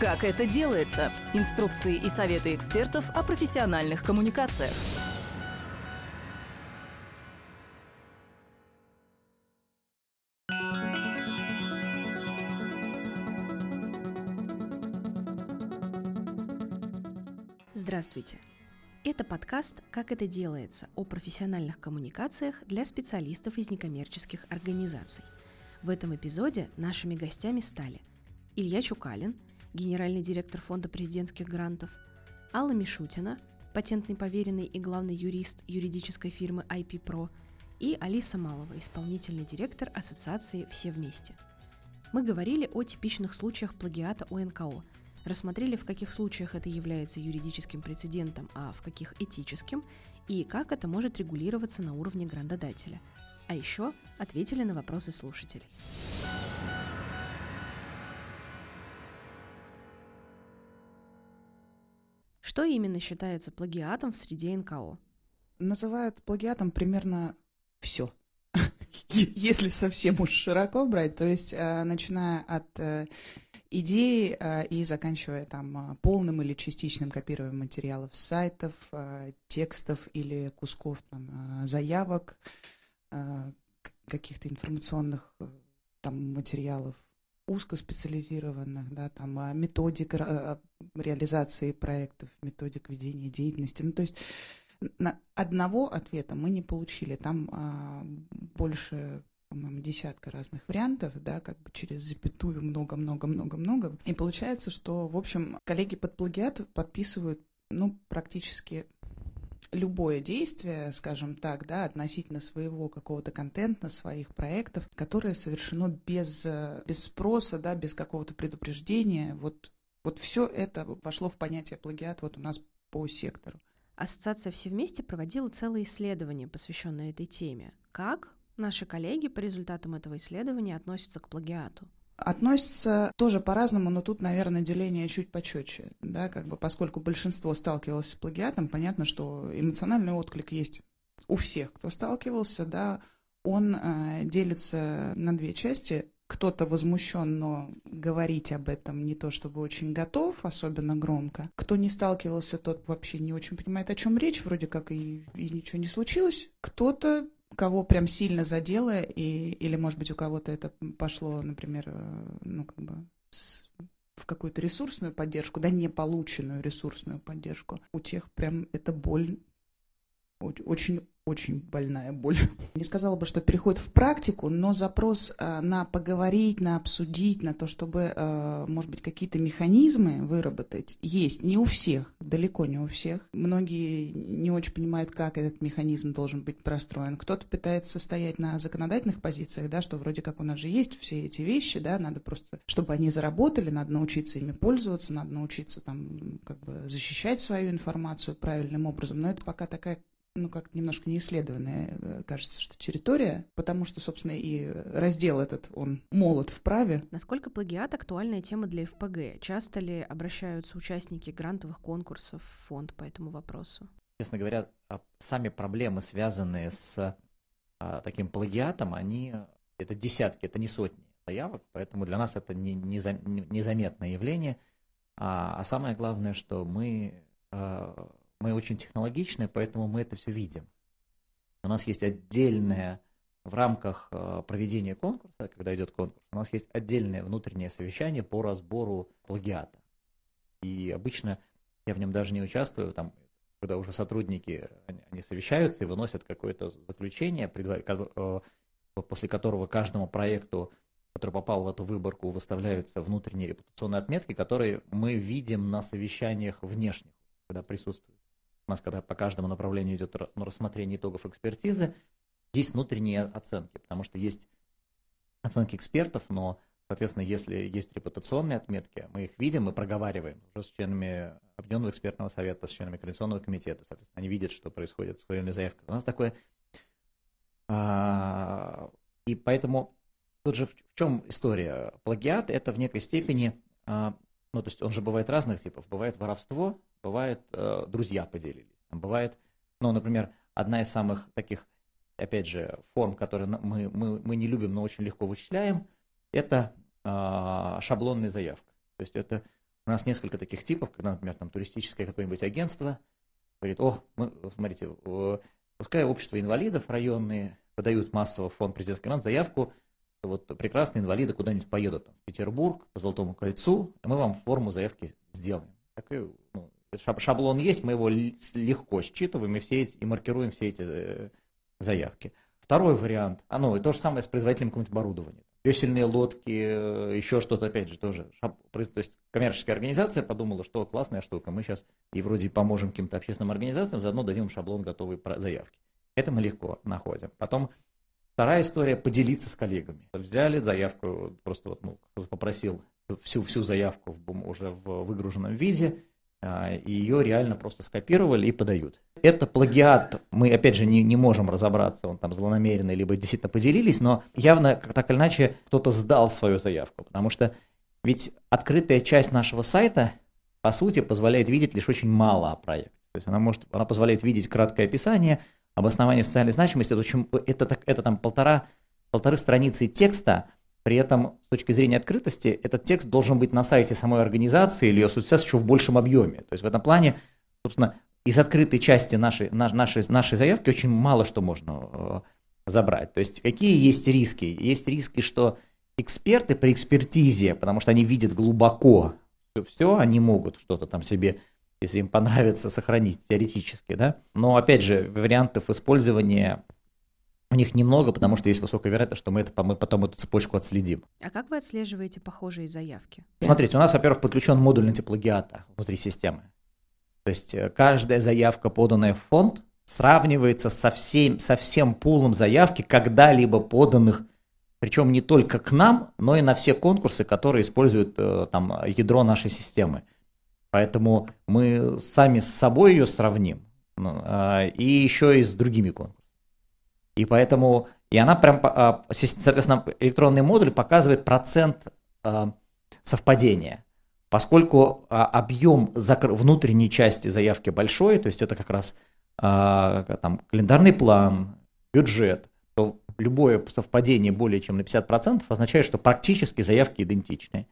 Как это делается? Инструкции и советы экспертов о профессиональных коммуникациях. Здравствуйте! Это подкаст «Как это делается» о профессиональных коммуникациях для специалистов из некоммерческих организаций. В этом эпизоде нашими гостями стали Илья Чукалин – генеральный директор Фонда президентских грантов, Алла Мишутина, патентный поверенный и главный юрист юридической фирмы IP Pro, и Алиса Малова, исполнительный директор Ассоциации «Все вместе». Мы говорили о типичных случаях плагиата у НКО, рассмотрели, в каких случаях это является юридическим прецедентом, а в каких этическим, и как это может регулироваться на уровне грандодателя. А еще ответили на вопросы слушателей. Что именно считается плагиатом в среде НКО? Называют плагиатом примерно все. Если совсем уж широко брать, то есть э, начиная от э, идеи э, и заканчивая там полным или частичным копированием материалов с сайтов, текстов или кусков там, заявок, каких-то информационных там материалов узкоспециализированных, да, там, а, методик а, реализации проектов, методик ведения деятельности. Ну, то есть на одного ответа мы не получили. Там а, больше по-моему, десятка разных вариантов, да, как бы через запятую много-много-много-много. И получается, что, в общем, коллеги под плагиат подписывают, ну, практически любое действие, скажем так, да, относительно своего какого-то контента, своих проектов, которое совершено без, без спроса, да, без какого-то предупреждения, вот, вот все это вошло в понятие плагиат вот у нас по сектору. Ассоциация «Все вместе» проводила целое исследование, посвященное этой теме. Как наши коллеги по результатам этого исследования относятся к плагиату? Относится тоже по-разному, но тут, наверное, деление чуть почетче, да, как бы поскольку большинство сталкивалось с плагиатом, понятно, что эмоциональный отклик есть у всех, кто сталкивался, да, он э, делится на две части. Кто-то возмущен, но говорить об этом не то чтобы очень готов, особенно громко. Кто не сталкивался, тот вообще не очень понимает, о чем речь, вроде как и, и ничего не случилось. Кто-то кого прям сильно задело, и, или, может быть, у кого-то это пошло, например, э, ну, как бы с, в какую-то ресурсную поддержку, да, не полученную ресурсную поддержку, у тех прям эта боль очень очень больная боль. Не сказала бы, что переходит в практику, но запрос э, на поговорить, на обсудить, на то, чтобы, э, может быть, какие-то механизмы выработать, есть. Не у всех, далеко не у всех. Многие не очень понимают, как этот механизм должен быть простроен. Кто-то пытается стоять на законодательных позициях, да, что вроде как у нас же есть все эти вещи, да, надо просто, чтобы они заработали, надо научиться ими пользоваться, надо научиться там как бы защищать свою информацию правильным образом. Но это пока такая ну, как немножко неисследованная, э, кажется, что территория, потому что, собственно, и раздел этот, он молод в праве. Насколько плагиат актуальная тема для ФПГ? Часто ли обращаются участники грантовых конкурсов в фонд по этому вопросу? Честно говоря, а, сами проблемы, связанные с а, таким плагиатом, они это десятки, это не сотни заявок, поэтому для нас это не, не, незаметное явление. А, а самое главное, что мы а, мы очень технологичны, поэтому мы это все видим. У нас есть отдельное в рамках э, проведения конкурса, когда идет конкурс, у нас есть отдельное внутреннее совещание по разбору плагиата. И обычно я в нем даже не участвую, там, когда уже сотрудники, они, совещаются и выносят какое-то заключение, э, после которого каждому проекту, который попал в эту выборку, выставляются внутренние репутационные отметки, которые мы видим на совещаниях внешних, когда присутствуют у нас, когда по каждому направлению идет ну, рассмотрение итогов экспертизы, есть внутренние оценки, потому что есть оценки экспертов, но, соответственно, если есть репутационные отметки, мы их видим и проговариваем уже с членами Объединенного экспертного совета, с членами Координационного комитета, соответственно, они видят, что происходит с своими заявкой. У нас такое... А, и поэтому тут же в чем история? Плагиат – это в некой степени, а, ну, то есть он же бывает разных типов. Бывает воровство, бывает, э, друзья поделились. Бывает, ну, например, одна из самых таких, опять же, форм, которые мы, мы, мы не любим, но очень легко вычисляем, это э, шаблонная заявка. То есть это У нас несколько таких типов, когда, например, там туристическое какое-нибудь агентство говорит, о, мы, смотрите, пускай общество инвалидов районные подают массово в фонд президентский грант заявку, вот прекрасные инвалиды куда-нибудь поедут там, в Петербург по Золотому кольцу, и мы вам форму заявки сделаем. Такой, ну, шаблон есть, мы его легко считываем и, все эти, и маркируем все эти э, заявки. Второй вариант, а ну и то же самое с производителем какого-нибудь оборудования. Весельные лодки, э, еще что-то, опять же, тоже. То есть коммерческая организация подумала, что классная штука, мы сейчас и вроде поможем каким-то общественным организациям, заодно дадим им шаблон готовой заявки. Это мы легко находим. Потом вторая история – поделиться с коллегами. Взяли заявку, просто вот, ну, попросил всю, всю заявку в, уже в выгруженном виде, и ее реально просто скопировали и подают. Это плагиат, мы опять же не, не можем разобраться, он там злонамеренный, либо действительно поделились, но явно так или иначе кто-то сдал свою заявку, потому что ведь открытая часть нашего сайта, по сути, позволяет видеть лишь очень мало о проекте. То есть она, может, она позволяет видеть краткое описание, обоснование социальной значимости, это, очень, это, это, это там полтора, полторы страницы текста, при этом, с точки зрения открытости, этот текст должен быть на сайте самой организации или ее соцсеть еще в большем объеме. То есть в этом плане, собственно, из открытой части нашей, нашей, нашей заявки очень мало что можно э, забрать. То есть какие есть риски? Есть риски, что эксперты при экспертизе, потому что они видят глубоко все, все они могут что-то там себе, если им понравится, сохранить теоретически, да. Но опять же, вариантов использования у них немного, потому что есть высокая вероятность, что мы, это, мы потом эту цепочку отследим. А как вы отслеживаете похожие заявки? Смотрите, у нас, во-первых, подключен модуль антиплагиата внутри системы. То есть э, каждая заявка, поданная в фонд, сравнивается со всем, со всем пулом заявки, когда-либо поданных, причем не только к нам, но и на все конкурсы, которые используют э, там, ядро нашей системы. Поэтому мы сами с собой ее сравним, ну, а, и еще и с другими конкурсами. И поэтому, и она прям, а, соответственно, электронный модуль показывает процент а, совпадения. Поскольку а, объем внутренней части заявки большой, то есть это как раз там, календарный план, бюджет, то любое совпадение более чем на 50% означает, что практически заявки идентичны.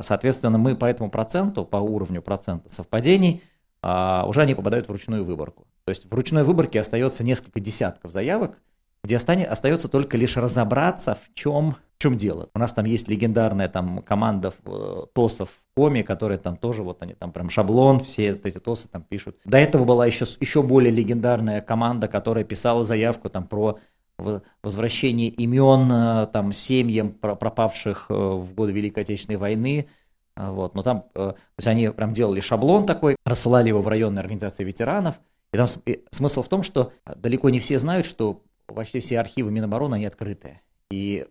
Соответственно, мы по этому проценту, по уровню процента совпадений, уже они попадают в ручную выборку. То есть в ручной выборке остается несколько десятков заявок, где остается только лишь разобраться, в чем, в чем дело. У нас там есть легендарная там команда э, ТОСов в коме, которые там тоже, вот они там прям шаблон, все эти ТОСы там пишут. До этого была еще, еще более легендарная команда, которая писала заявку там про возвращение имен э, там семьям пропавших э, в годы Великой Отечественной войны. Вот, но там, то есть они прям делали шаблон такой, рассылали его в районные организации ветеранов, и там смысл в том, что далеко не все знают, что почти все архивы Минобороны, они открытые. И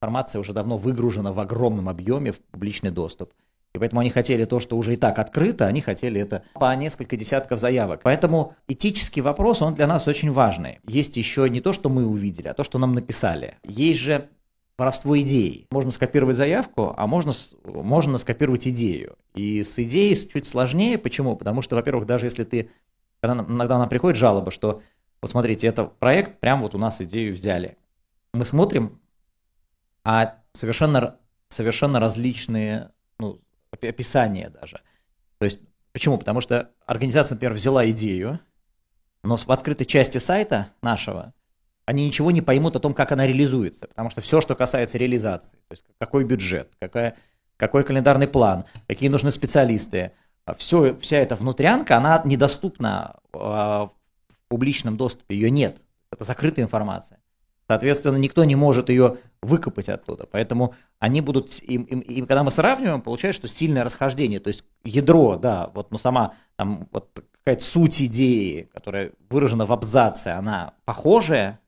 информация уже давно выгружена в огромном объеме в публичный доступ. И поэтому они хотели то, что уже и так открыто, они хотели это по несколько десятков заявок. Поэтому этический вопрос, он для нас очень важный. Есть еще не то, что мы увидели, а то, что нам написали. Есть же воровство идей. Можно скопировать заявку, а можно, можно скопировать идею. И с идеей чуть сложнее. Почему? Потому что, во-первых, даже если ты когда иногда нам приходит жалоба, что вот смотрите, это проект, прям вот у нас идею взяли. Мы смотрим, а совершенно, совершенно различные ну, описания даже. То есть, почему? Потому что организация, например, взяла идею, но в открытой части сайта нашего они ничего не поймут о том, как она реализуется. Потому что все, что касается реализации, то есть какой бюджет, какая, какой календарный план, какие нужны специалисты, все, вся эта внутрянка, она недоступна э, в публичном доступе, ее нет. Это закрытая информация. Соответственно, никто не может ее выкопать оттуда. Поэтому они будут, и, и, и когда мы сравниваем, получается, что сильное расхождение. То есть ядро, да, вот, ну сама там вот какая-то суть идеи, которая выражена в абзаце, она похожая,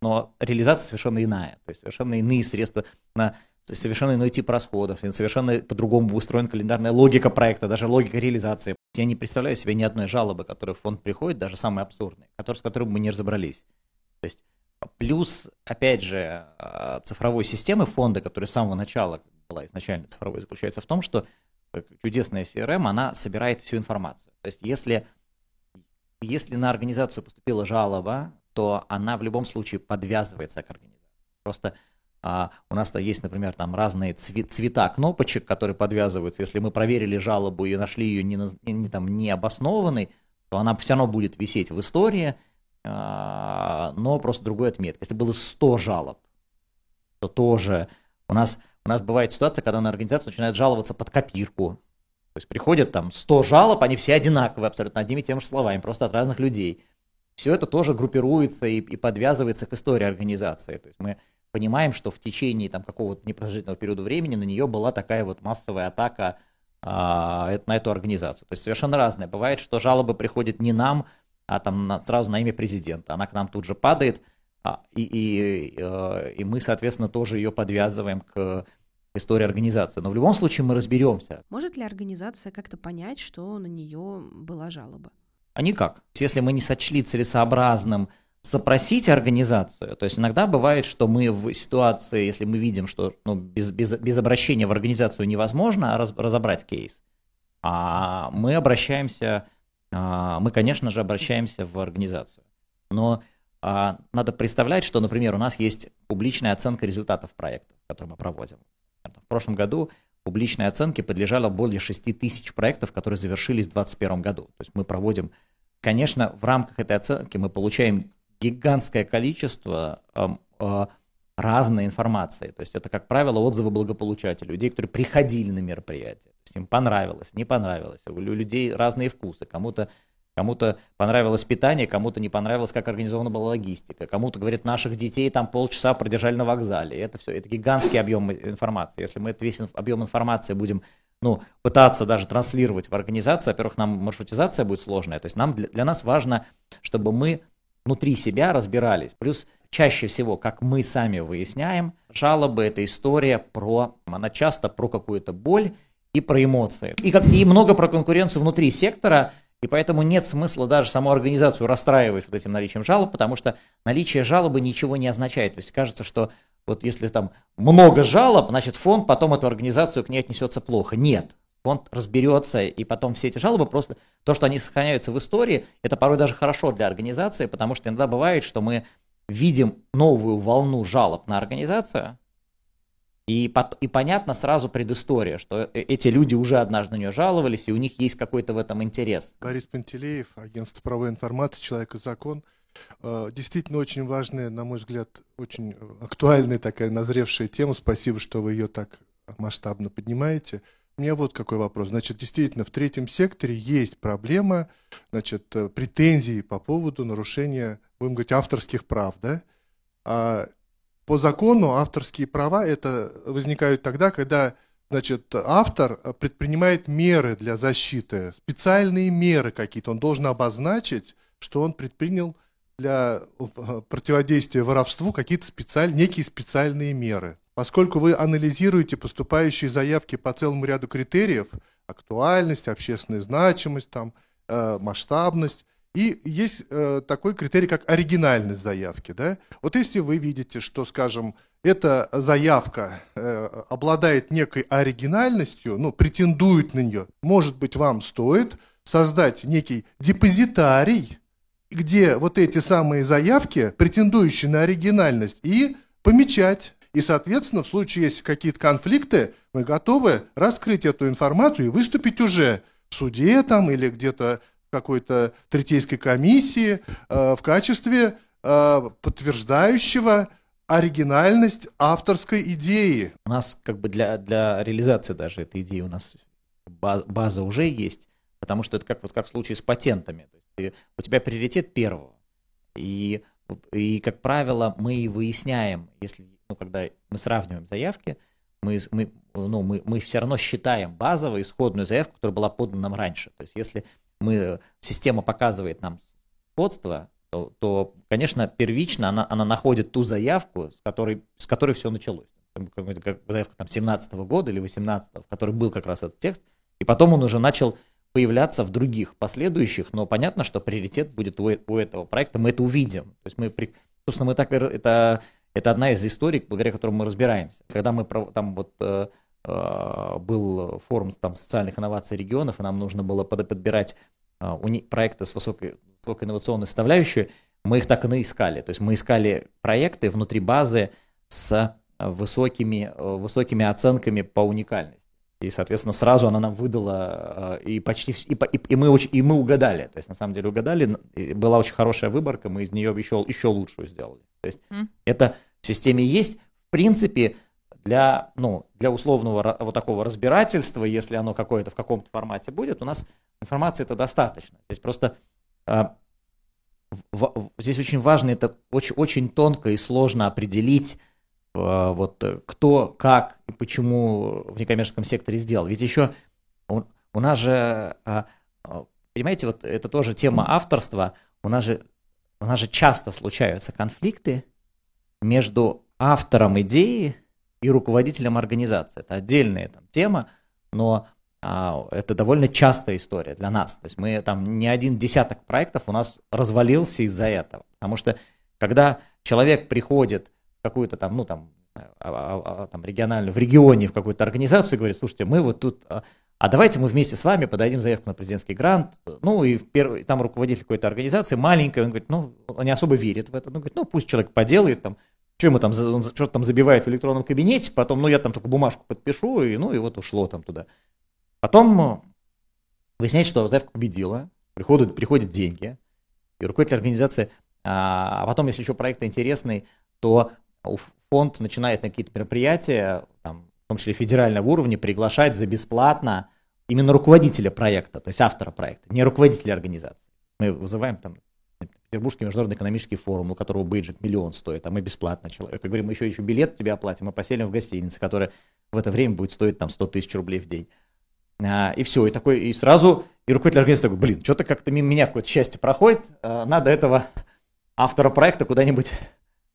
но реализация совершенно иная. То есть совершенно иные средства на совершенно иной тип расходов, совершенно по-другому устроена календарная логика проекта, даже логика реализации. Я не представляю себе ни одной жалобы, которая в фонд приходит, даже самые абсурдные, с которой мы не разобрались. То есть плюс, опять же, а, цифровой системы фонда, которая с самого начала была изначально цифровой, заключается в том, что чудесная CRM, она собирает всю информацию. То есть если, если на организацию поступила жалоба, то она в любом случае подвязывается к организации. Просто а, у нас есть, например, там разные цвета кнопочек, которые подвязываются. Если мы проверили жалобу и нашли ее не, не, там, необоснованной, то она все равно будет висеть в истории, а, но просто другой отметкой. Если было 100 жалоб, то тоже у нас, у нас бывает ситуация, когда на организацию начинают жаловаться под копирку. То есть приходят там 100 жалоб, они все одинаковые, абсолютно одними и теми же словами, просто от разных людей. Все это тоже группируется и, и подвязывается к истории организации. То есть мы понимаем, что в течение там, какого-то непродолжительного периода времени на нее была такая вот массовая атака а, на эту организацию. То есть совершенно разное. Бывает, что жалобы приходят не нам, а там на, сразу на имя президента. Она к нам тут же падает, а, и, и, э, и мы, соответственно, тоже ее подвязываем к истории организации. Но в любом случае мы разберемся. Может ли организация как-то понять, что на нее была жалоба? А никак. Если мы не сочли целесообразным запросить организацию. То есть иногда бывает, что мы в ситуации, если мы видим, что ну, без, без, без обращения в организацию невозможно раз, разобрать кейс, а мы обращаемся, а, мы, конечно же, обращаемся в организацию. Но а, надо представлять, что, например, у нас есть публичная оценка результатов проекта, который мы проводим. В прошлом году публичной оценке подлежало более 6 тысяч проектов, которые завершились в 2021 году. То есть мы проводим, конечно, в рамках этой оценки мы получаем гигантское количество э, разной информации. То есть это, как правило, отзывы благополучателей, людей, которые приходили на мероприятие. То есть им понравилось, не понравилось. У людей разные вкусы. Кому-то Кому-то понравилось питание, кому-то не понравилось, как организована была логистика. Кому-то, говорит, наших детей там полчаса продержали на вокзале. Это все, это гигантский объем информации. Если мы этот весь объем информации будем ну, пытаться даже транслировать в организацию, во-первых, нам маршрутизация будет сложная. То есть нам, для, для нас важно, чтобы мы внутри себя разбирались. Плюс чаще всего, как мы сами выясняем, жалобы – это история про, она часто про какую-то боль и про эмоции. И, как, и много про конкуренцию внутри сектора, и поэтому нет смысла даже саму организацию расстраивать вот этим наличием жалоб, потому что наличие жалобы ничего не означает. То есть кажется, что вот если там много жалоб, значит фонд потом эту организацию к ней отнесется плохо. Нет, фонд разберется, и потом все эти жалобы просто, то, что они сохраняются в истории, это порой даже хорошо для организации, потому что иногда бывает, что мы видим новую волну жалоб на организацию, и, и понятно сразу предыстория, что э, эти люди уже однажды на нее жаловались, и у них есть какой-то в этом интерес. Борис Пантелеев, агентство правовой информации, «Человек и закон». Э, действительно очень важная, на мой взгляд, очень актуальная такая назревшая тема. Спасибо, что вы ее так масштабно поднимаете. У меня вот какой вопрос. Значит, действительно, в третьем секторе есть проблема, значит, э, претензии по поводу нарушения, будем говорить, авторских прав, да? А по закону авторские права это возникают тогда, когда значит, автор предпринимает меры для защиты, специальные меры какие-то. Он должен обозначить, что он предпринял для э, противодействия воровству какие-то специальные, некие специальные меры. Поскольку вы анализируете поступающие заявки по целому ряду критериев, актуальность, общественная значимость, там, э, масштабность, и есть э, такой критерий, как оригинальность заявки. Да? Вот если вы видите, что, скажем, эта заявка э, обладает некой оригинальностью, ну, претендует на нее, может быть, вам стоит создать некий депозитарий, где вот эти самые заявки, претендующие на оригинальность, и помечать. И, соответственно, в случае, если какие-то конфликты, мы готовы раскрыть эту информацию и выступить уже в суде там или где-то какой-то третейской комиссии э, в качестве э, подтверждающего оригинальность авторской идеи. У нас как бы для, для реализации даже этой идеи у нас база уже есть, потому что это как, вот как в случае с патентами. То есть ты, у тебя приоритет первого. И, и, как правило, мы выясняем, если, ну, когда мы сравниваем заявки, мы, мы, ну, мы, мы все равно считаем базовую исходную заявку, которая была подана нам раньше. То есть если мы, система показывает нам сходство, то, то конечно, первично она, она находит ту заявку, с которой, с которой все началось. Как заявка там 17 -го года или 18 в которой был как раз этот текст, и потом он уже начал появляться в других последующих, но понятно, что приоритет будет у, у этого проекта, мы это увидим. То есть мы, собственно, мы так, это, это одна из историй, благодаря которым мы разбираемся. Когда мы там вот э, э, был форум там, социальных инноваций регионов, и нам нужно было подбирать а, проекты с высокой, высокой инновационной составляющей, мы их так и наискали. То есть мы искали проекты внутри базы с высокими, э, высокими оценками по уникальности. И, соответственно, сразу она нам выдала, и почти и, и, и, мы, очень, и мы угадали. То есть, на самом деле, угадали. Была очень хорошая выборка, мы из нее еще, еще лучшую сделали. То есть, mm. это в системе есть. В принципе, для, ну, для условного вот такого разбирательства, если оно какое-то в каком-то формате будет, у нас информации это достаточно. Здесь просто а, в, в, здесь очень важно, это очень, очень тонко и сложно определить, а, вот кто, как и почему в некоммерческом секторе сделал. Ведь еще у, у нас же, а, а, понимаете, вот это тоже тема авторства, у нас же, у нас же часто случаются конфликты между автором идеи и руководителем организации. Это отдельная там, тема, но а, это довольно частая история для нас. То есть мы там не один десяток проектов у нас развалился из-за этого. Потому что когда человек приходит в какую-то там, ну там, а, а, а, там региональную, в регионе, в какую-то организацию и говорит, слушайте, мы вот тут, а, давайте мы вместе с вами подадим заявку на президентский грант. Ну и в первый, там руководитель какой-то организации маленькой, он говорит, ну, он не особо верит в это. Он говорит, ну пусть человек поделает там, что ему там, что-то там забивает в электронном кабинете, потом, ну, я там только бумажку подпишу, и, ну, и вот ушло там туда. Потом э, выясняется, что заявка победила, приходят, приходят деньги, и руководитель организации, а, а потом, если еще проект интересный, то фонд начинает на какие-то мероприятия, там, в том числе федерального уровня, приглашать за бесплатно именно руководителя проекта, то есть автора проекта, не руководителя организации. Мы вызываем там Петербургский международный экономический форум, у которого бейджик миллион стоит, а мы бесплатно человек. Как говорим, мы еще, еще билет тебе оплатим, мы поселим в гостинице, которая в это время будет стоить там 100 тысяч рублей в день. А, и все, и такой, и сразу, и руководитель организации такой, блин, что-то как-то мимо меня какое-то счастье проходит, а, надо этого автора проекта куда-нибудь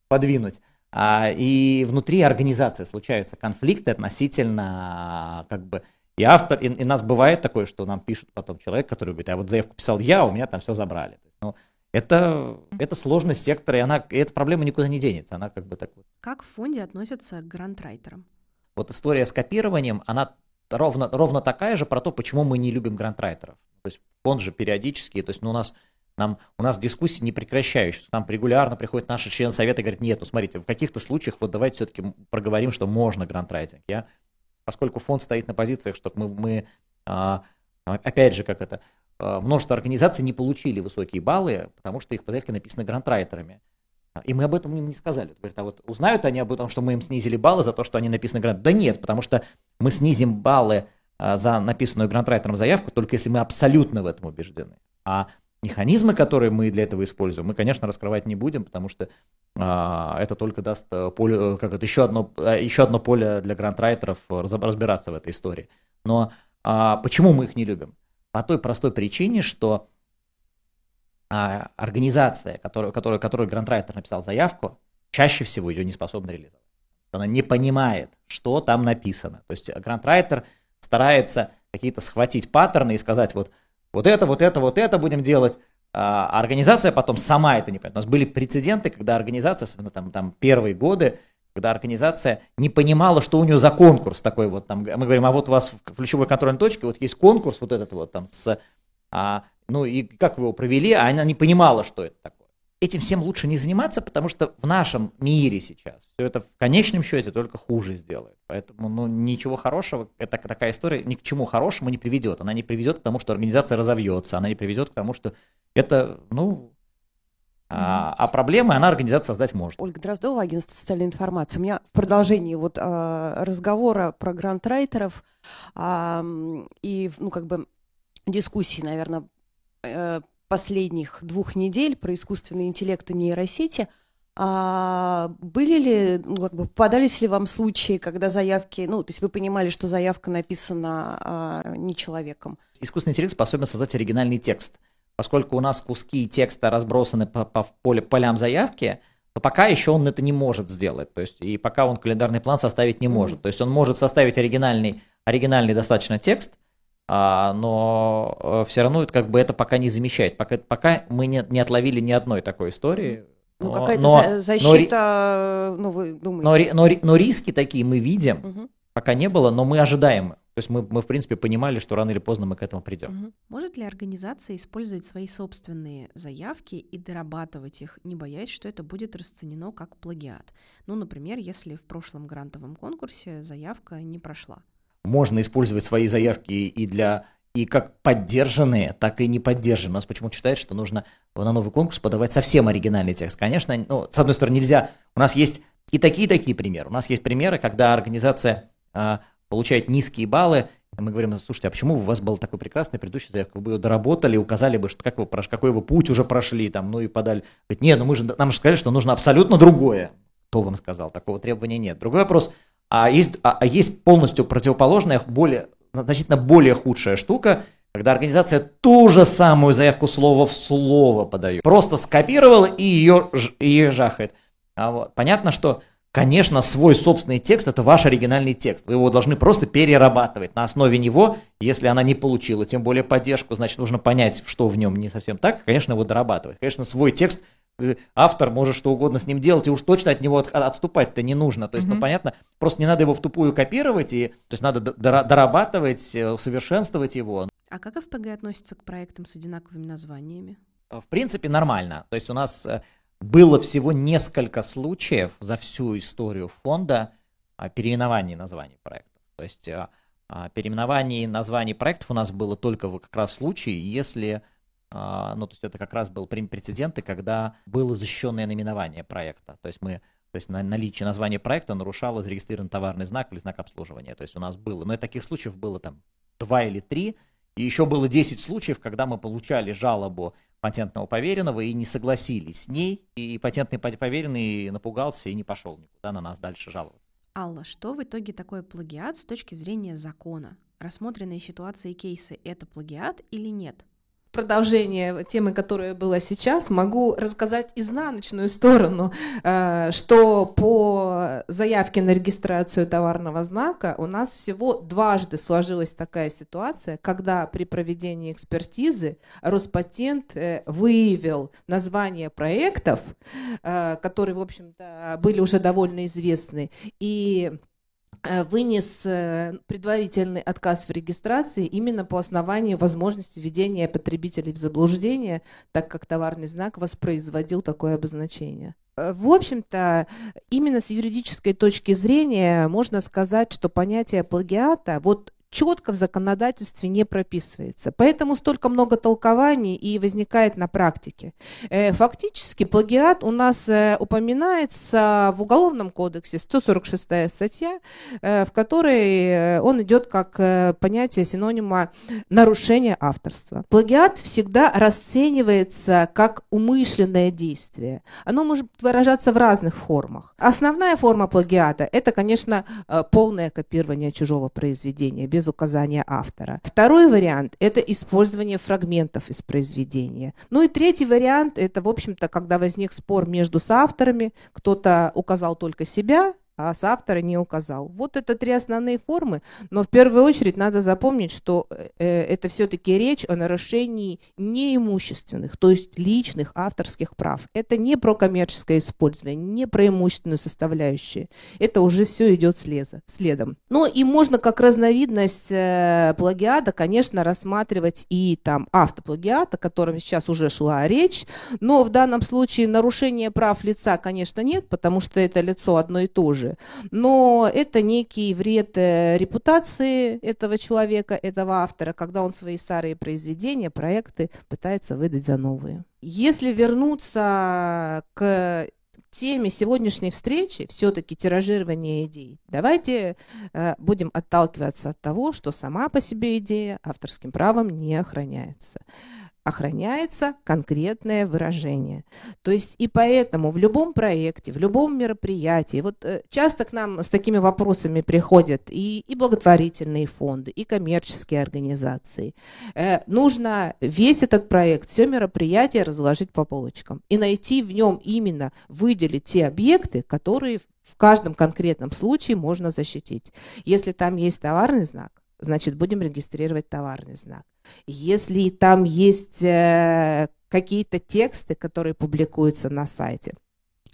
подвинуть. А, и внутри организации случаются конфликты относительно, как бы, и автор, и, и нас бывает такое, что нам пишет потом человек, который говорит, а вот заявку писал я, у меня там все забрали. Ну, это, это сложность сектора, и, она, и эта проблема никуда не денется. Она как бы так вот. Как в фонде относятся к грантрайтерам? Вот история с копированием, она ровно, ровно такая же про то, почему мы не любим грантрайтеров. То есть фонд же периодически, то есть ну, у нас нам, у нас дискуссии не прекращающиеся. Нам регулярно приходит наши члены совета и говорят, нет, ну смотрите, в каких-то случаях вот давайте все-таки проговорим, что можно грантрайтинг. Я, поскольку фонд стоит на позициях, что мы, мы а, опять же, как это, а, множество организаций не получили высокие баллы, потому что их заявки написаны грантрайтерами. И мы об этом им не сказали. Говорят, а вот узнают они об этом, что мы им снизили баллы за то, что они написаны грант? Да нет, потому что мы снизим баллы а, за написанную грантрайтером заявку, только если мы абсолютно в этом убеждены. А механизмы, которые мы для этого используем, мы, конечно, раскрывать не будем, потому что а, это только даст э, поле, как это, еще, одно, э, еще одно поле для грантрайтеров разбираться в этой истории. Но а, почему мы их не любим? По той простой причине, что а, организация, которую, которую, которую грантрайтер написал заявку, чаще всего ее не способна реализовать. Она не понимает, что там написано. То есть грантрайтер старается какие-то схватить паттерны и сказать, вот, вот это, вот это, вот это будем делать, а организация потом сама это не понимает. У нас были прецеденты, когда организация, особенно там, там первые годы, когда организация не понимала, что у нее за конкурс такой вот там, мы говорим, а вот у вас в ключевой контрольной точке вот есть конкурс вот этот вот там с, а, ну и как вы его провели, а она не понимала, что это такое. Этим всем лучше не заниматься, потому что в нашем мире сейчас все это в конечном счете только хуже сделает. Поэтому ну, ничего хорошего, это такая история ни к чему хорошему не приведет. Она не приведет к тому, что организация разовьется, она не приведет к тому, что это, ну, а, а проблемы она организация создать может. Ольга Дроздова, агентство социальной информации. У меня в продолжении вот а, разговора про грантрайтеров а, и, ну, как бы дискуссии, наверное, э, последних двух недель про искусственный интеллект и нейросети, а были ли, ну, как бы, попадались ли вам случаи, когда заявки, ну, то есть вы понимали, что заявка написана а, не человеком? Искусственный интеллект способен создать оригинальный текст – поскольку у нас куски текста разбросаны по, по поле, полям заявки, то пока еще он это не может сделать. То есть, и пока он календарный план составить не может. Mm-hmm. То есть он может составить оригинальный, оригинальный достаточно текст, а, но э, все равно это как бы это пока не замещает. Пока, пока мы не, не отловили ни одной такой истории. Ну, какая-то но, защита, но, ну, вы думаете? Но, но, но риски такие мы видим, угу. пока не было, но мы ожидаем. То есть мы, мы, в принципе, понимали, что рано или поздно мы к этому придем. Мгм. Может ли организация использовать свои собственные заявки и дорабатывать их, не боясь, что это будет расценено как плагиат? Ну, например, если в прошлом грантовом конкурсе заявка не прошла. Можно использовать свои заявки и для и как поддержанные, так и не поддержанные. У нас почему-то считают, что нужно на новый конкурс подавать совсем оригинальный текст. Конечно, ну, с одной стороны, нельзя. У нас есть и такие, и такие примеры. У нас есть примеры, когда организация а, получает низкие баллы, мы говорим, слушайте, а почему у вас был такой прекрасный предыдущий заявка, вы бы ее доработали, указали бы, что как вы, какой вы путь уже прошли, там, ну и подали. Говорит, нет, ну мы же, нам же сказали, что нужно абсолютно другое. Кто вам сказал? Такого требования нет. Другой вопрос, а есть, а, а есть полностью противоположная, более, значительно более худшая штука, когда организация ту же самую заявку слово в слово подает. Просто скопировала и ее, ее жахает. А вот. Понятно, что, конечно, свой собственный текст – это ваш оригинальный текст. Вы его должны просто перерабатывать. На основе него, если она не получила, тем более поддержку, значит, нужно понять, что в нем не совсем так, конечно, его дорабатывать. Конечно, свой текст автор может что угодно с ним делать, и уж точно от него от- отступать-то не нужно. То есть, ну, Мгм. понятно, просто не надо его в тупую копировать, и, то есть надо дорабатывать, э, усовершенствовать его. А как ФПГ относится к проектам с одинаковыми названиями? В принципе, нормально. То есть у нас э, было всего несколько случаев за всю историю фонда переименований названий проектов. То есть э, переименований названий проектов у нас было только в как раз случае, если, ну, то есть это как раз был прецеденты, когда было защищенное наименование проекта. То есть мы то есть на- наличие названия проекта нарушало зарегистрированный товарный знак или знак обслуживания. То есть у нас было, но и таких случаев было там два или три, и еще было 10 случаев, когда мы получали жалобу патентного поверенного и не согласились с ней, и патентный по- поверенный напугался и не пошел никуда на нас дальше жаловаться. Алла, что в итоге такое плагиат с точки зрения закона? Рассмотренные ситуации и кейсы – это плагиат или нет? Продолжение темы, которая была сейчас, могу рассказать изнаночную сторону, э, что по заявке на регистрацию товарного знака у нас всего дважды сложилась такая ситуация, когда при проведении экспертизы Роспатент э, выявил названия проектов, э, которые, в общем-то, были уже довольно известны, и вынес э, предварительный отказ в регистрации именно по основанию возможности введения потребителей в заблуждение, так как товарный знак воспроизводил такое обозначение. Э, В общем-то, именно с юридической точки зрения можно сказать, что понятие плагиата вот четко в законодательстве не прописывается. Поэтому столько много толкований и возникает на практике. Э, Фактически плагиат у нас э, упоминается в Уголовном кодексе, 146 статья, э, в которой он идет как понятие синонима нарушения авторства. Плагиат всегда расценивается как умышленное действие. Оно может выражаться в разных формах. Основная форма плагиата – это, конечно, полное копирование чужого произведения без указания автора. Второй вариант – это использование фрагментов из произведения. Ну и третий вариант – это, в общем-то, когда возник спор между соавторами, кто-то указал только себя, а соавтора не указал. Вот это три основные формы, но в первую очередь надо запомнить, что э, это все-таки речь о нарушении неимущественных, то есть личных авторских прав. Это не про коммерческое использование, не про имущественную составляющую. Это уже все идет слеза, следом. Ну и можно как разновидность э, плагиата, конечно, рассматривать и там автоплагиат, о котором сейчас уже шла речь, но в данном случае нарушение прав лица, конечно, нет, потому что это лицо одно и то же. Но это некий вред э, репутации этого человека, этого автора, когда он свои старые произведения, проекты пытается выдать за новые. Если вернуться к теме сегодняшней встречи, все-таки тиражирование идей, давайте э, будем отталкиваться от того, что сама по себе идея авторским правом не охраняется охраняется конкретное выражение. То есть и поэтому в любом проекте, в любом мероприятии, вот э, часто к нам с такими вопросами приходят и, и благотворительные фонды, и коммерческие организации. Э, нужно весь этот проект, все мероприятие разложить по полочкам и найти в нем именно, выделить те объекты, которые в каждом конкретном случае можно защитить. Если там есть товарный знак, значит, будем регистрировать товарный знак. Если там есть э, какие-то тексты, которые публикуются на сайте,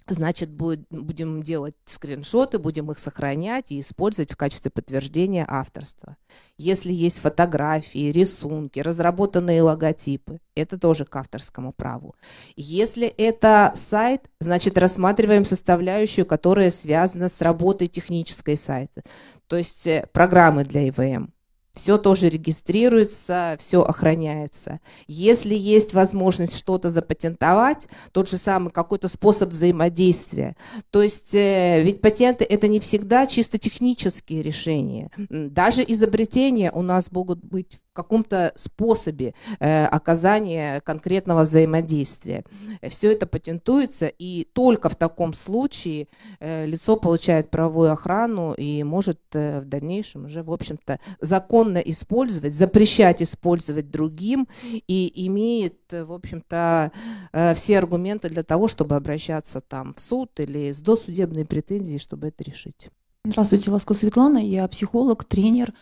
значит, будет, будем делать скриншоты, будем их сохранять и использовать в качестве подтверждения авторства. Если есть фотографии, рисунки, разработанные логотипы, это тоже к авторскому праву. Если это сайт, значит, рассматриваем составляющую, которая связана с работой технической сайта, то есть э, программы для ИВМ все тоже регистрируется, все охраняется. Если есть возможность что-то запатентовать, тот же самый какой-то способ взаимодействия. То есть э, ведь патенты это не всегда чисто технические решения. Даже изобретения у нас могут быть каком-то способе э, оказания конкретного взаимодействия. Все это патентуется, и только в таком случае э, лицо получает правовую охрану и может э, в дальнейшем уже, в общем-то, законно использовать, запрещать использовать другим и имеет, в общем-то, э, все аргументы для того, чтобы обращаться там в суд или с досудебной претензией, чтобы это решить. Здравствуйте, Ласко Светлана, я психолог, тренер.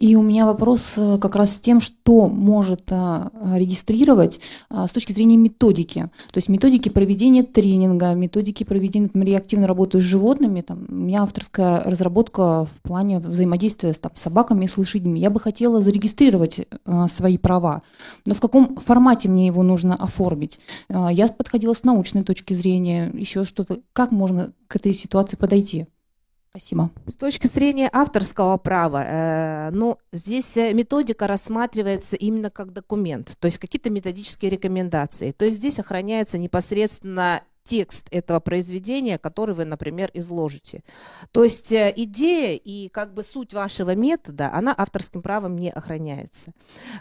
И у меня вопрос э, как раз с тем, что может а, регистрировать а, с точки зрения методики. То есть методики проведения тренинга, методики проведения, например, я активно работаю с животными, там, у меня авторская разработка в плане взаимодействия с там, собаками и с лошадьми. Я бы хотела зарегистрировать свои права, но в каком формате мне его нужно оформить? Я подходила с научной точки зрения, еще что-то. Как можно к этой ситуации подойти? Спасибо. С точки зрения авторского права, э, ну, здесь э, методика рассматривается именно как документ, то есть какие-то методические рекомендации. То есть здесь охраняется непосредственно текст этого произведения, который вы, например, изложите. То есть э, идея и как бы суть вашего метода, она авторским правом не охраняется.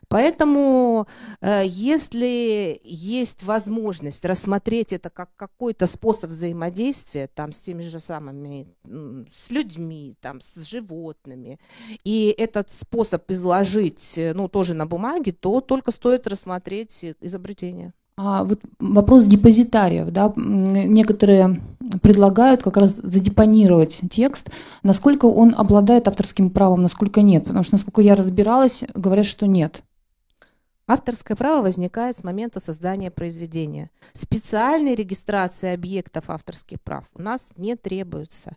Поэтому, э, если есть возможность рассмотреть это как какой-то способ взаимодействия там, с теми же самыми, с людьми, там, с животными, и этот способ изложить, э, ну, тоже на бумаге, то только стоит рассмотреть изобретение. А вот вопрос депозитариев, да, некоторые предлагают как раз задепонировать текст, насколько он обладает авторским правом, насколько нет, потому что, насколько я разбиралась, говорят, что нет. Авторское право возникает с момента создания произведения. Специальной регистрации объектов авторских прав у нас не требуется.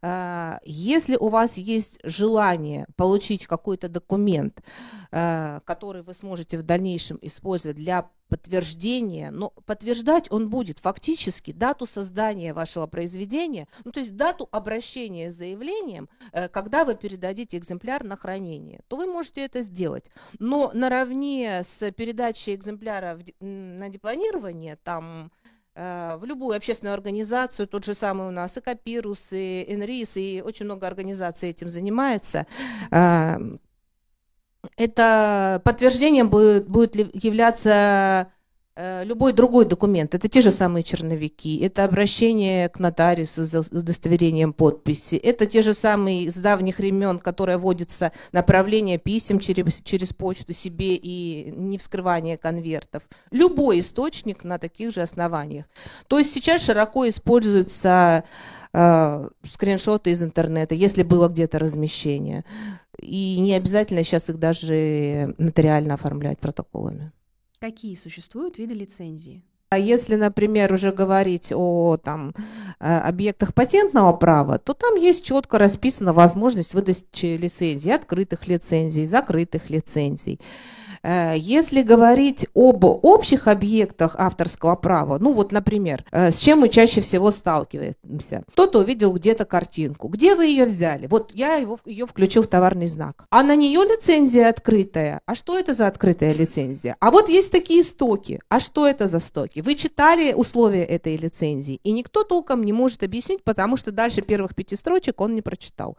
А, если у вас есть желание получить какой-то документ, а, который вы сможете в дальнейшем использовать для подтверждения, но подтверждать он будет фактически дату создания вашего произведения, ну то есть дату обращения с заявлением, э, когда вы передадите экземпляр на хранение, то вы можете это сделать. Но наравне с передачей экземпляра на депонирование, там э, в любую общественную организацию, тот же самый у нас и Копирус, и Энрис, и очень много организаций этим занимается, э, это подтверждением будет, будет являться э, любой другой документ. Это те же самые черновики, это обращение к нотариусу за удостоверением подписи, это те же самые с давних времен, которые вводятся направление писем через, через почту себе и не вскрывание конвертов. Любой источник на таких же основаниях. То есть сейчас широко используются э, скриншоты из интернета, если было где-то размещение. И не обязательно сейчас их даже нотариально оформлять протоколами. Какие существуют виды лицензии? А если, например, уже говорить о там, э, объектах патентного права, то там есть четко расписана возможность выдачи лицензий, открытых лицензий, закрытых лицензий. Э, если говорить об общих объектах авторского права, ну вот, например, э, с чем мы чаще всего сталкиваемся? Кто-то увидел где-то картинку. Где вы ее взяли? Вот я его, ее включил в товарный знак. А на нее лицензия открытая. А что это за открытая лицензия? А вот есть такие стоки. А что это за стоки? Вы читали условия этой лицензии, и никто толком не может объяснить, потому что дальше первых пяти строчек он не прочитал.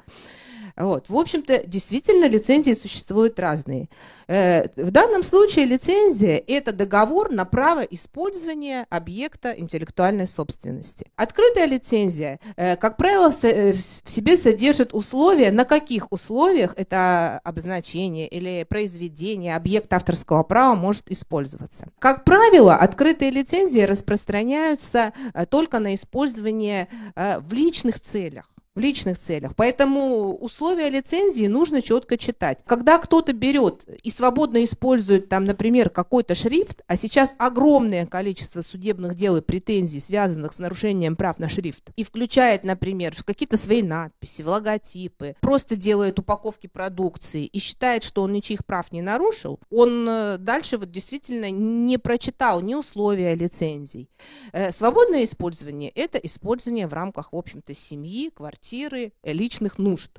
Вот. В общем-то, действительно, лицензии существуют разные. Э, в данном случае лицензия – это договор на право использования объекта интеллектуальной собственности. Открытая лицензия, э, как правило, э, в себе содержит условия, на каких условиях это обозначение или произведение, объект авторского права может использоваться. Как правило, открытые лицензии распространяются только на использование в личных целях. В личных целях. Поэтому условия лицензии нужно четко читать. Когда кто-то берет и свободно использует там, например, какой-то шрифт, а сейчас огромное количество судебных дел и претензий, связанных с нарушением прав на шрифт, и включает, например, какие-то свои надписи, в логотипы, просто делает упаковки продукции и считает, что он ничьих прав не нарушил, он э, дальше вот действительно не прочитал ни условия лицензий. Э, Свободное использование – это использование в рамках, в общем-то, семьи, квартиры, квартиры, э, личных нужд.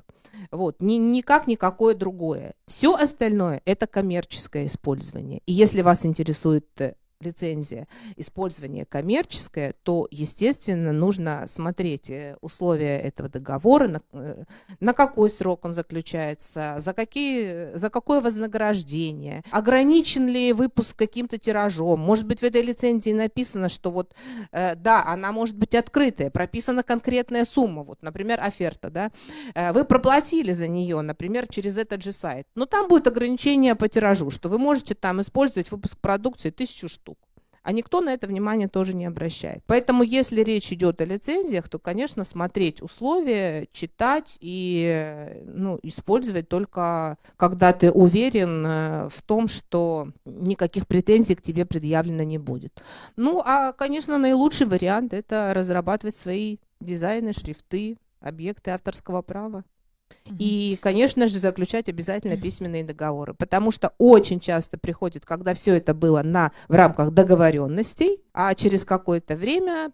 Вот, ни, никак никакое другое. Все остальное – это коммерческое использование. И если вас интересует э, лицензия использования коммерческое, то, естественно, нужно смотреть э, условия этого договора, на, э, на какой срок он заключается, за, какие, за какое вознаграждение, ограничен ли выпуск каким-то тиражом. Может быть, в этой лицензии написано, что вот, э, да, она может быть открытая, прописана конкретная сумма, вот, например, оферта, да, вы проплатили за нее, например, через этот же сайт, но там будет ограничение по тиражу, что вы можете там использовать выпуск продукции тысячу штук а никто на это внимание тоже не обращает. Поэтому, если речь идет о лицензиях, то, конечно, смотреть условия, читать и ну, использовать только, когда ты уверен э, в том, что никаких претензий к тебе предъявлено не будет. Ну, а, конечно, наилучший вариант – это разрабатывать свои дизайны, шрифты, объекты авторского права. И, конечно же, заключать обязательно письменные договоры, потому что очень часто приходит, когда все это было на, в рамках договоренностей, а через какое-то время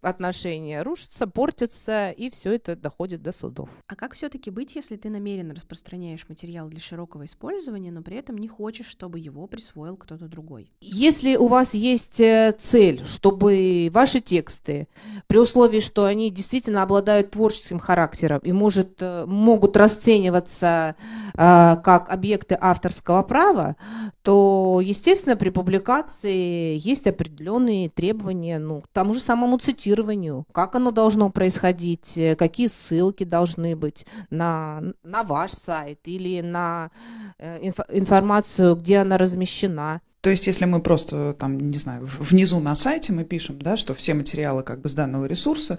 отношения рушатся, портятся, и все это доходит до судов. А как все-таки быть, если ты намеренно распространяешь материал для широкого использования, но при этом не хочешь, чтобы его присвоил кто-то другой? Если у вас есть э, цель, чтобы ваши тексты, при условии, что они действительно обладают творческим характером и может, э, могут расцениваться э, как объекты авторского права, то, естественно, при публикации есть определенные требования ну, к тому же самому самому цитированию, как оно должно происходить, э, какие ссылки должны быть на, на ваш сайт или на э, инф, информацию, где она размещена. То есть, если мы просто там, не знаю, внизу на сайте мы пишем, да, что все материалы как бы с данного ресурса,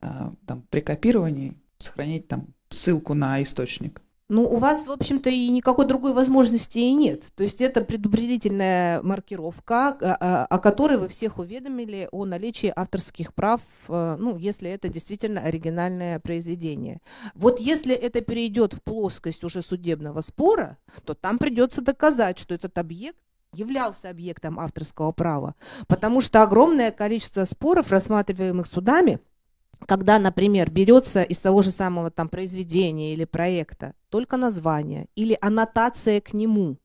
э, там, при копировании сохранить там ссылку на источник. Ну, у вас, в общем-то, и никакой другой возможности и нет. То есть это предупредительная маркировка, а, а, о которой вы всех уведомили о наличии авторских прав, э, ну, если это действительно оригинальное произведение. Вот если это перейдет в плоскость уже судебного спора, то там придется доказать, что этот объект являлся объектом авторского права, потому что огромное количество споров, рассматриваемых судами, когда, например, берется из того же самого там произведения или проекта только название или аннотация к нему,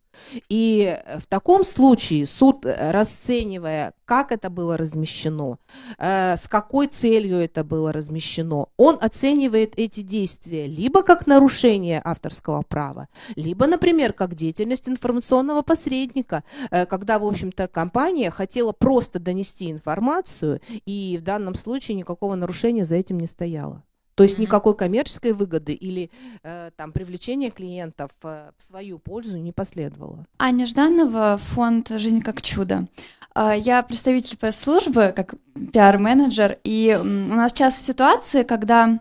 и в таком случае суд, э, расценивая, как это было размещено, э, с какой целью это было размещено, он оценивает эти действия либо как нарушение авторского права, либо, например, как деятельность информационного посредника, э, когда, в общем-то, компания хотела просто донести информацию, и в данном случае никакого нарушения за этим не стояло. То есть никакой коммерческой выгоды или э, там привлечения клиентов э, в свою пользу не последовало. Аня Жданова, фонд «Жизнь как чудо». Э, я представитель пресс-службы, как пиар-менеджер, и у нас часто ситуации, когда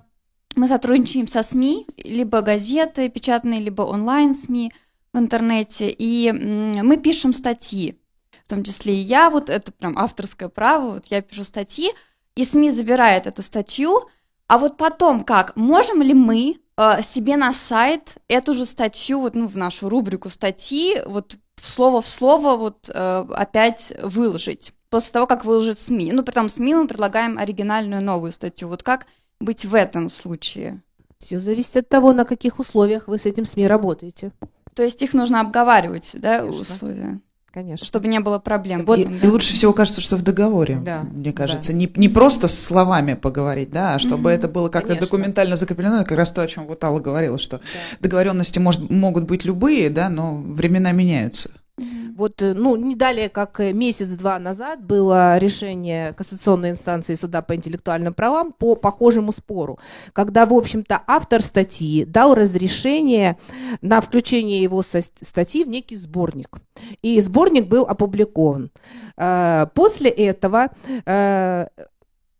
мы сотрудничаем со СМИ, либо газеты печатные, либо онлайн-СМИ в интернете, и мы пишем статьи, в том числе и я, вот это прям авторское право, вот я пишу статьи, и СМИ забирает эту статью, а вот потом как? Можем ли мы э, себе на сайт эту же статью, вот, ну, в нашу рубрику статьи, вот слово в слово вот э, опять выложить? После того, как выложит СМИ. Ну, при том СМИ мы предлагаем оригинальную новую статью. Вот как быть в этом случае? Все зависит от того, на каких условиях вы с этим СМИ работаете. То есть их нужно обговаривать, да, Конечно. условия? Конечно. Чтобы не было проблем. Вот, и, и лучше всего кажется, что в договоре, да, мне кажется, да. не, не просто словами поговорить, да, а чтобы mm-hmm. это было как-то конечно. документально закреплено, как раз то, о чем вот Алла говорила, что да. договоренности может, могут быть любые, да, но времена меняются. Вот, э, ну, не далее, как э, месяц-два назад было решение кассационной инстанции суда по интеллектуальным правам по похожему спору, когда, в общем-то, автор статьи дал разрешение на включение его статьи в некий сборник. И сборник был опубликован. Э, после этого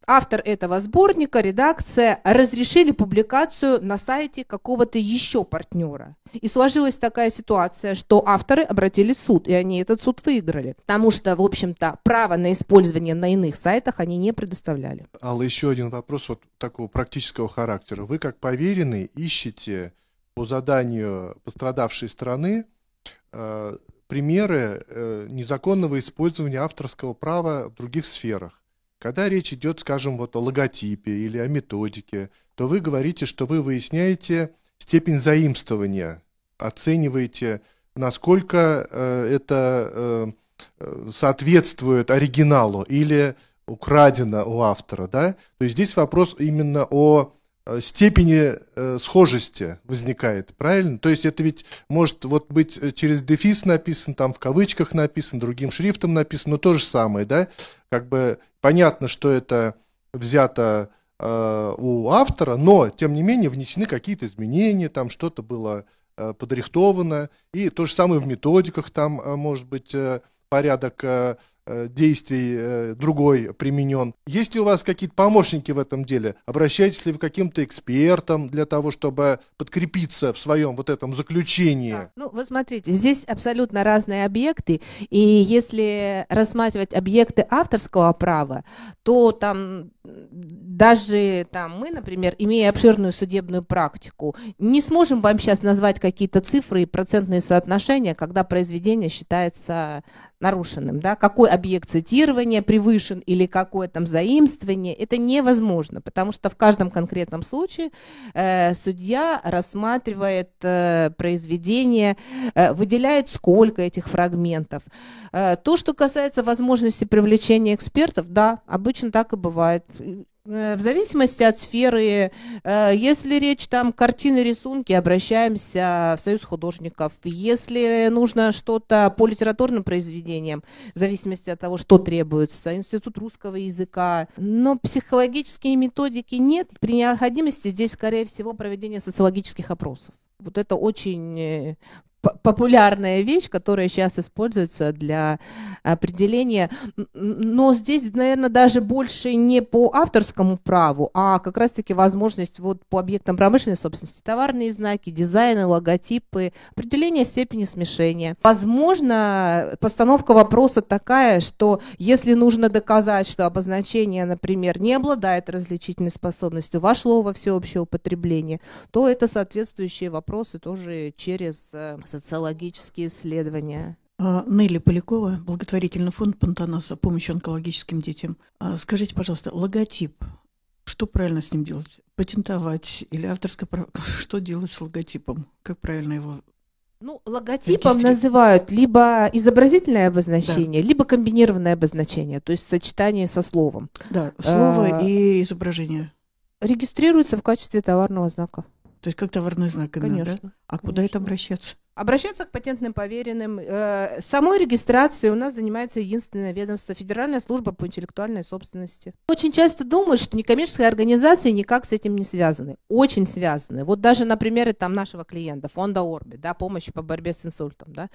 автор этого сборника, редакция разрешили публикацию на сайте какого-то еще партнера. И сложилась такая ситуация, что авторы обратились в суд, и они этот суд выиграли. Потому что, в общем-то, право на использование на иных сайтах они не предоставляли. Алла, еще один вопрос вот такого практического характера. Вы, как поверенный, ищете по заданию пострадавшей стороны э, примеры э, незаконного использования авторского права в других сферах. Когда речь идет, скажем, вот о логотипе или о методике, то вы говорите, что вы выясняете степень заимствования, оцениваете, насколько э, это э, э, соответствует оригиналу или украдено у автора, да? То есть здесь вопрос именно о э, степени э, схожести возникает, правильно? То есть это ведь может вот быть э, через дефис написан, там в кавычках написан, другим шрифтом написан, но то же самое, да? Как бы Понятно, что это взято э, у автора, но, тем не менее, внесены какие-то изменения, там что-то было э, подрихтовано, и то же самое в методиках, там, э, может быть, э, порядок э, действий э, другой применен. Есть ли у вас какие-то помощники в этом деле? Обращаетесь ли вы к каким-то экспертам для того, чтобы подкрепиться в своем вот этом заключении? Да. Ну, вы смотрите, здесь абсолютно разные объекты, и если рассматривать объекты авторского права, то там даже там мы, например, имея обширную судебную практику, не сможем вам сейчас назвать какие-то цифры и процентные соотношения, когда произведение считается нарушенным, да, какой объект цитирования превышен или какое там заимствование, это невозможно, потому что в каждом конкретном случае э, судья рассматривает э, произведение, э, выделяет сколько этих фрагментов. Э, то, что касается возможности привлечения экспертов, да, обычно так и бывает в зависимости от сферы, э, если речь там картины, рисунки, обращаемся в Союз художников. Если нужно что-то по литературным произведениям, в зависимости от того, что требуется, Институт русского языка. Но психологические методики нет. При необходимости здесь, скорее всего, проведение социологических опросов. Вот это очень э, популярная вещь, которая сейчас используется для определения. Но здесь, наверное, даже больше не по авторскому праву, а как раз-таки возможность вот по объектам промышленной собственности, товарные знаки, дизайны, логотипы, определение степени смешения. Возможно, постановка вопроса такая, что если нужно доказать, что обозначение, например, не обладает различительной способностью, вошло во всеобщее употребление, то это соответствующие вопросы тоже через э, социологические исследования. А, Нелли Полякова, благотворительный фонд Пантанаса, помощь онкологическим детям. А, скажите, пожалуйста, логотип, что правильно с ним делать? Патентовать или авторское право? Что делать с логотипом? Как правильно его ну, логотипом называют либо изобразительное обозначение, да. либо комбинированное обозначение, то есть сочетание со словом. Да, слово а, и изображение. Регистрируется в качестве товарного знака. То есть как товарный знак именно, Конечно. Да? А Конечно. куда это обращаться? Обращаться к патентным поверенным. Э, самой регистрацией у нас занимается единственное ведомство Федеральная служба по интеллектуальной собственности. Очень часто думают, что некоммерческие организации никак с этим не связаны. Очень связаны. Вот даже на примере там нашего клиента, фонда Орби, да, помощи по борьбе с инсультом. Да.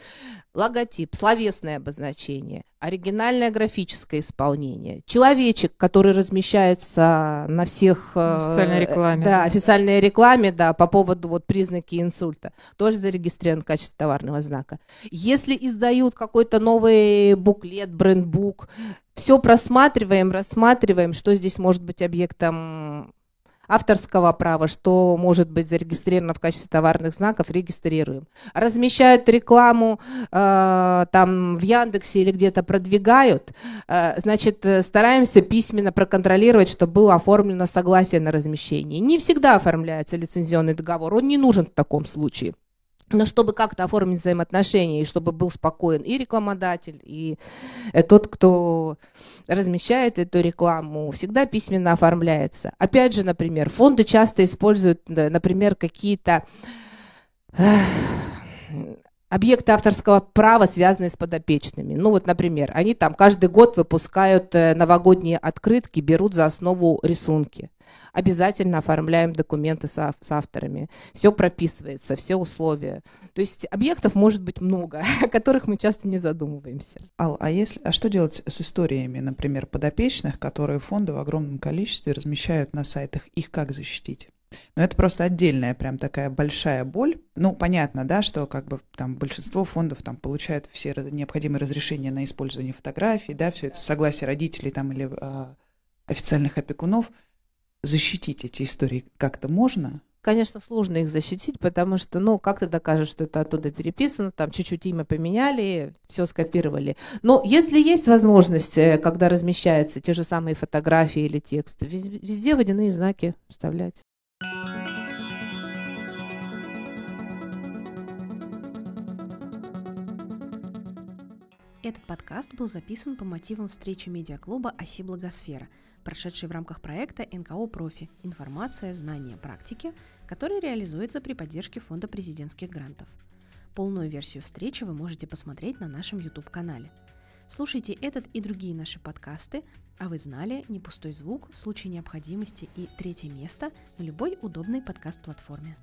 Логотип, словесное обозначение, оригинальное графическое исполнение, человечек, который размещается на всех... Э, официальной рекламе. Да, официальной рекламе, да, по поводу вот признаки инсульта, тоже зарегистрирован качестве товарного знака. Если издают какой-то новый буклет, брендбук, все просматриваем, рассматриваем, что здесь может быть объектом авторского права, что может быть зарегистрировано в качестве товарных знаков, регистрируем. Размещают рекламу э, там в Яндексе или где-то продвигают, э, значит, стараемся письменно проконтролировать, чтобы было оформлено согласие на размещение. Не всегда оформляется лицензионный договор, он не нужен в таком случае. Но чтобы как-то оформить взаимоотношения, и чтобы был спокоен и рекламодатель, и э, тот, кто размещает эту рекламу, всегда письменно оформляется. Опять же, например, фонды часто используют, например, какие-то объекты авторского права, связанные с подопечными. Ну вот, например, они там каждый год выпускают э, новогодние открытки, берут за основу рисунки. Обязательно оформляем документы с, с авторами. Все прописывается, все условия. То есть объектов может быть много, о которых мы часто не задумываемся. Ал, а, если, а что делать с историями, например, подопечных, которые фонды в огромном количестве размещают на сайтах? Их как защитить? Но это просто отдельная прям такая большая боль. Ну, понятно, да, что как бы там большинство фондов там получают все необходимые разрешения на использование фотографий, да, все это с согласия родителей там или а, официальных опекунов. Защитить эти истории как-то можно? Конечно, сложно их защитить, потому что, ну, как ты докажешь, что это оттуда переписано, там чуть-чуть имя поменяли, все скопировали. Но если есть возможность, э, когда размещаются те же самые фотографии или тексты, вез- везде водяные знаки вставлять. Этот подкаст был записан по мотивам встречи медиаклуба «Оси Благосфера», прошедшей в рамках проекта НКО «Профи. Информация, знания, практики», который реализуется при поддержке Фонда президентских грантов. Полную версию встречи вы можете посмотреть на нашем YouTube-канале. Слушайте этот и другие наши подкасты, а вы знали «Не пустой звук» в случае необходимости и третье место на любой удобной подкаст-платформе.